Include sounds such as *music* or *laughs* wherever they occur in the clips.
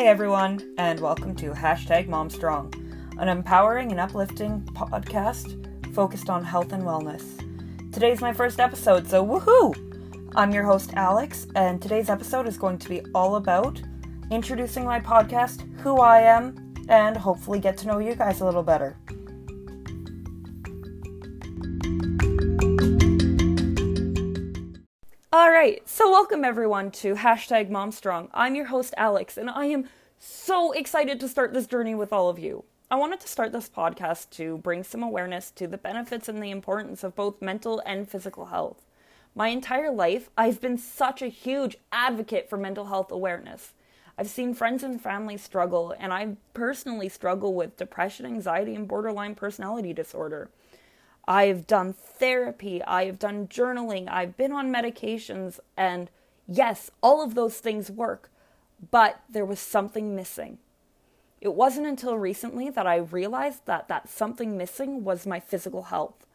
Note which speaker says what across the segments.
Speaker 1: Hey everyone, and welcome to Hashtag Mom Strong, an empowering and uplifting podcast focused on health and wellness. Today's my first episode, so woohoo! I'm your host Alex, and today's episode is going to be all about introducing my podcast, who I am, and hopefully get to know you guys a little better. All right, so welcome everyone to hashtag MomStrong. I'm your host Alex, and I am so excited to start this journey with all of you. I wanted to start this podcast to bring some awareness to the benefits and the importance of both mental and physical health. My entire life, I've been such a huge advocate for mental health awareness. I've seen friends and family struggle, and I personally struggle with depression, anxiety, and borderline personality disorder. I've done therapy, I've done journaling, I've been on medications, and yes, all of those things work, but there was something missing. It wasn't until recently that I realized that that something missing was my physical health.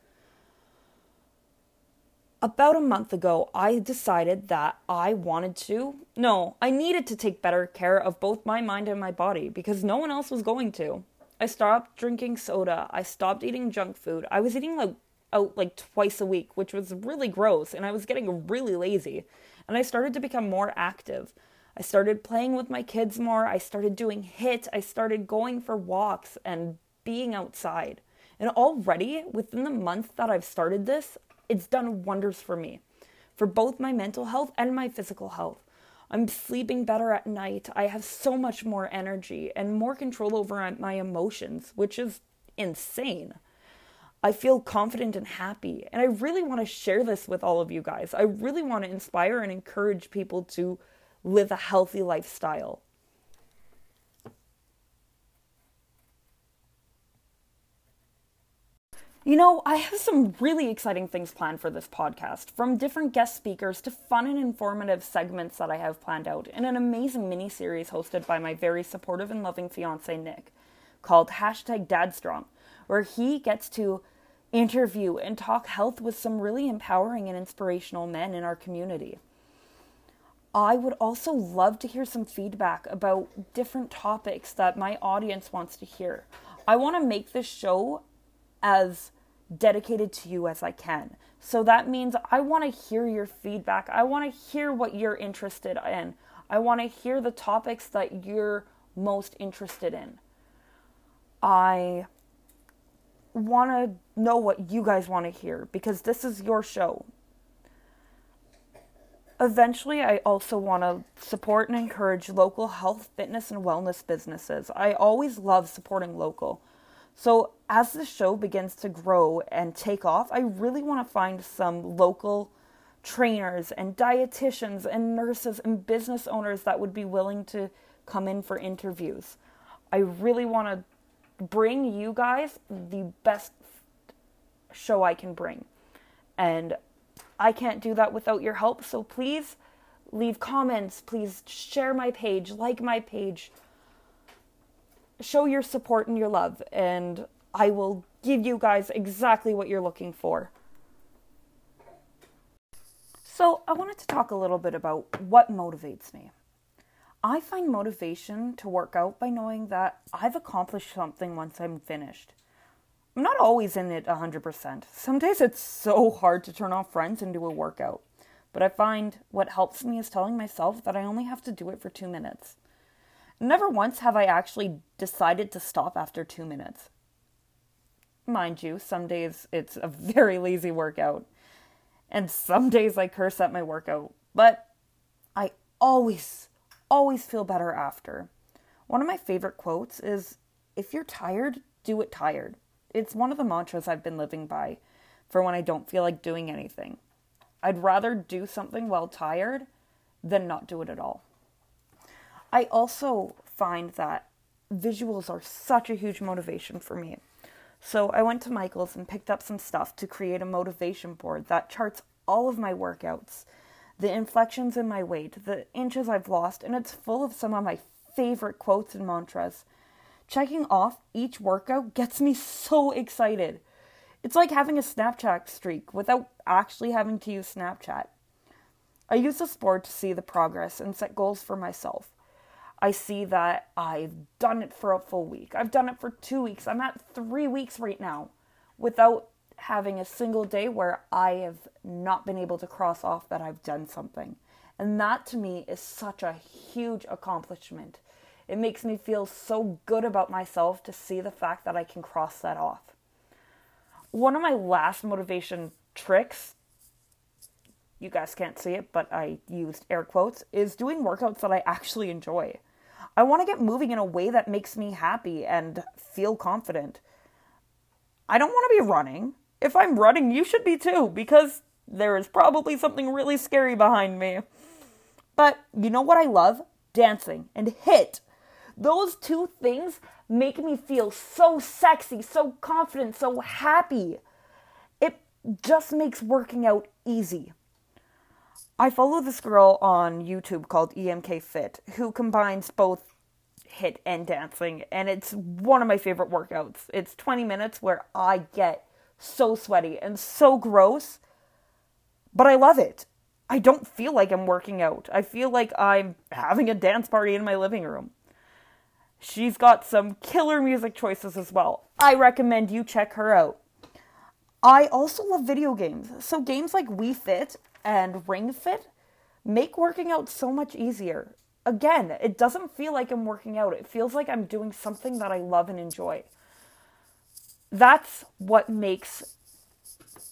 Speaker 1: About a month ago, I decided that I wanted to, no, I needed to take better care of both my mind and my body because no one else was going to. I stopped drinking soda. I stopped eating junk food. I was eating like out like twice a week, which was really gross, and I was getting really lazy. And I started to become more active. I started playing with my kids more. I started doing HIIT. I started going for walks and being outside. And already within the month that I've started this, it's done wonders for me, for both my mental health and my physical health. I'm sleeping better at night. I have so much more energy and more control over my emotions, which is insane. I feel confident and happy. And I really want to share this with all of you guys. I really want to inspire and encourage people to live a healthy lifestyle. You know, I have some really exciting things planned for this podcast, from different guest speakers to fun and informative segments that I have planned out, and an amazing mini series hosted by my very supportive and loving fiance Nick, called hashtag DadStrong, where he gets to interview and talk health with some really empowering and inspirational men in our community. I would also love to hear some feedback about different topics that my audience wants to hear. I want to make this show as dedicated to you as I can. So that means I want to hear your feedback. I want to hear what you're interested in. I want to hear the topics that you're most interested in. I want to know what you guys want to hear because this is your show. Eventually, I also want to support and encourage local health, fitness, and wellness businesses. I always love supporting local. So, as the show begins to grow and take off, I really want to find some local trainers and dietitians and nurses and business owners that would be willing to come in for interviews. I really want to bring you guys the best show I can bring. And I can't do that without your help, so please leave comments, please share my page, like my page, show your support and your love, and I will give you guys exactly what you're looking for. So, I wanted to talk a little bit about what motivates me. I find motivation to work out by knowing that I've accomplished something once I'm finished. I'm not always in it 100%. Some days it's so hard to turn off friends and do a workout. But I find what helps me is telling myself that I only have to do it for two minutes. Never once have I actually decided to stop after two minutes. Mind you, some days it's a very lazy workout, and some days I curse at my workout, but I always, always feel better after. One of my favorite quotes is If you're tired, do it tired. It's one of the mantras I've been living by for when I don't feel like doing anything. I'd rather do something while tired than not do it at all. I also find that visuals are such a huge motivation for me. So I went to Michael's and picked up some stuff to create a motivation board that charts all of my workouts, the inflections in my weight, the inches I've lost, and it's full of some of my favorite quotes and mantras. Checking off each workout gets me so excited. It's like having a Snapchat streak without actually having to use Snapchat. I use this board to see the progress and set goals for myself. I see that I've done it for a full week. I've done it for two weeks. I'm at three weeks right now without having a single day where I have not been able to cross off that I've done something. And that to me is such a huge accomplishment. It makes me feel so good about myself to see the fact that I can cross that off. One of my last motivation tricks, you guys can't see it, but I used air quotes, is doing workouts that I actually enjoy. I want to get moving in a way that makes me happy and feel confident. I don't want to be running. If I'm running, you should be too, because there is probably something really scary behind me. But you know what I love? Dancing and HIIT. Those two things make me feel so sexy, so confident, so happy. It just makes working out easy. I follow this girl on YouTube called EMK Fit who combines both HIIT and dancing, and it's one of my favorite workouts. It's 20 minutes where I get so sweaty and so gross, but I love it. I don't feel like I'm working out. I feel like I'm having a dance party in my living room. She's got some killer music choices as well. I recommend you check her out. I also love video games. So games like Wii Fit and Ring Fit make working out so much easier. Again, it doesn't feel like I'm working out. It feels like I'm doing something that I love and enjoy. That's what makes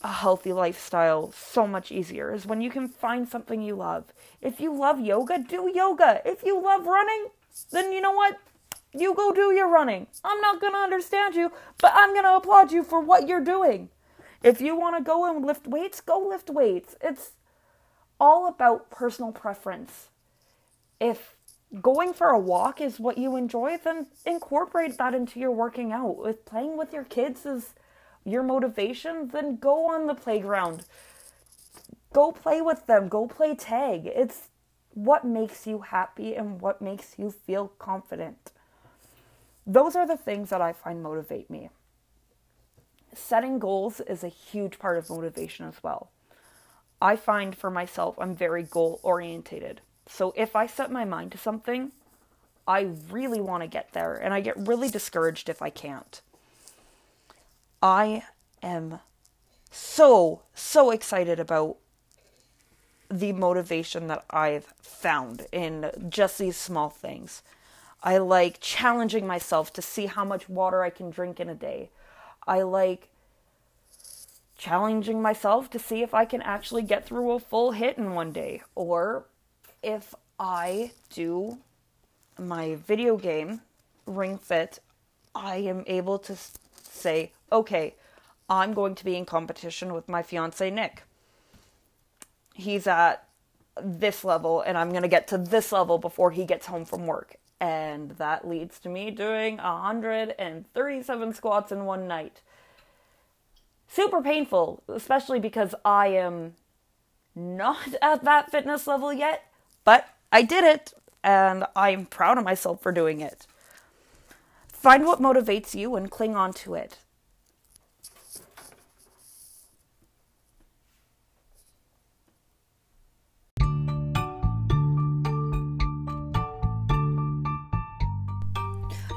Speaker 1: a healthy lifestyle so much easier is when you can find something you love. If you love yoga, do yoga. If you love running, then you know what? You go do your running. I'm not going to understand you, but I'm going to applaud you for what you're doing. If you want to go and lift weights, go lift weights. It's all about personal preference. If going for a walk is what you enjoy, then incorporate that into your working out. If playing with your kids is your motivation, then go on the playground. Go play with them. Go play tag. It's what makes you happy and what makes you feel confident. Those are the things that I find motivate me. Setting goals is a huge part of motivation as well. I find for myself, I'm very goal orientated. So if I set my mind to something, I really want to get there and I get really discouraged if I can't. I am so, so excited about the motivation that I've found in just these small things. I like challenging myself to see how much water I can drink in a day. I like challenging myself to see if I can actually get through a full HIIT in one day or if I do my video game Ring Fit, I am able to say, okay, I'm going to be in competition with my fiance Nick. He's at this level, and I'm going to get to this level before he gets home from work. And that leads to me doing 137 squats in one night. Super painful, especially because I am not *laughs* at that fitness level yet, but I did it, and I'm proud of myself for doing it. Find what motivates you and cling on to it.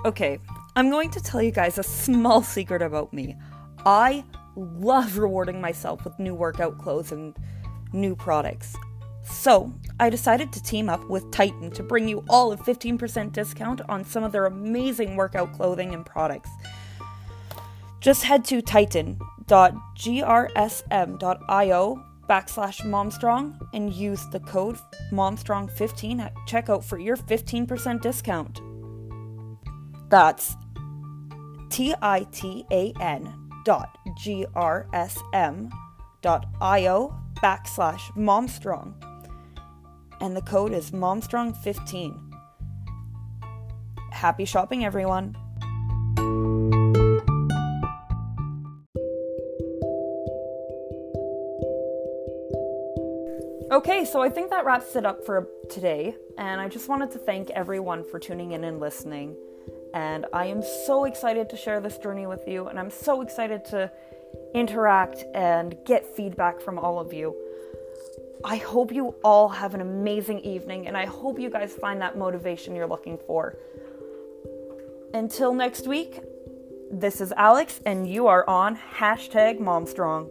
Speaker 1: Okay, I'm going to tell you guys a small *laughs* secret about me. I love rewarding myself with new workout clothes and new products. So, I decided to team up with Titan to bring you all a 15% discount on some of their amazing workout clothing and products. Just head to titan.grsm.io backslash momstrong and use the code momstrong15 at checkout for your 15% discount. That's T I T A N dot G R S M dot I O backslash Momstrong. And the code is Momstrong15. Happy shopping, everyone! Okay, so I think that wraps it up for today, and I just wanted to thank everyone for tuning in and listening. And I am so excited to share this journey with you, and I'm so excited to interact and get feedback from all of you. I hope you all have an amazing evening, and I hope you guys find that motivation you're looking for. Until next week, this is Alex, and you are on hashtag MomStrong.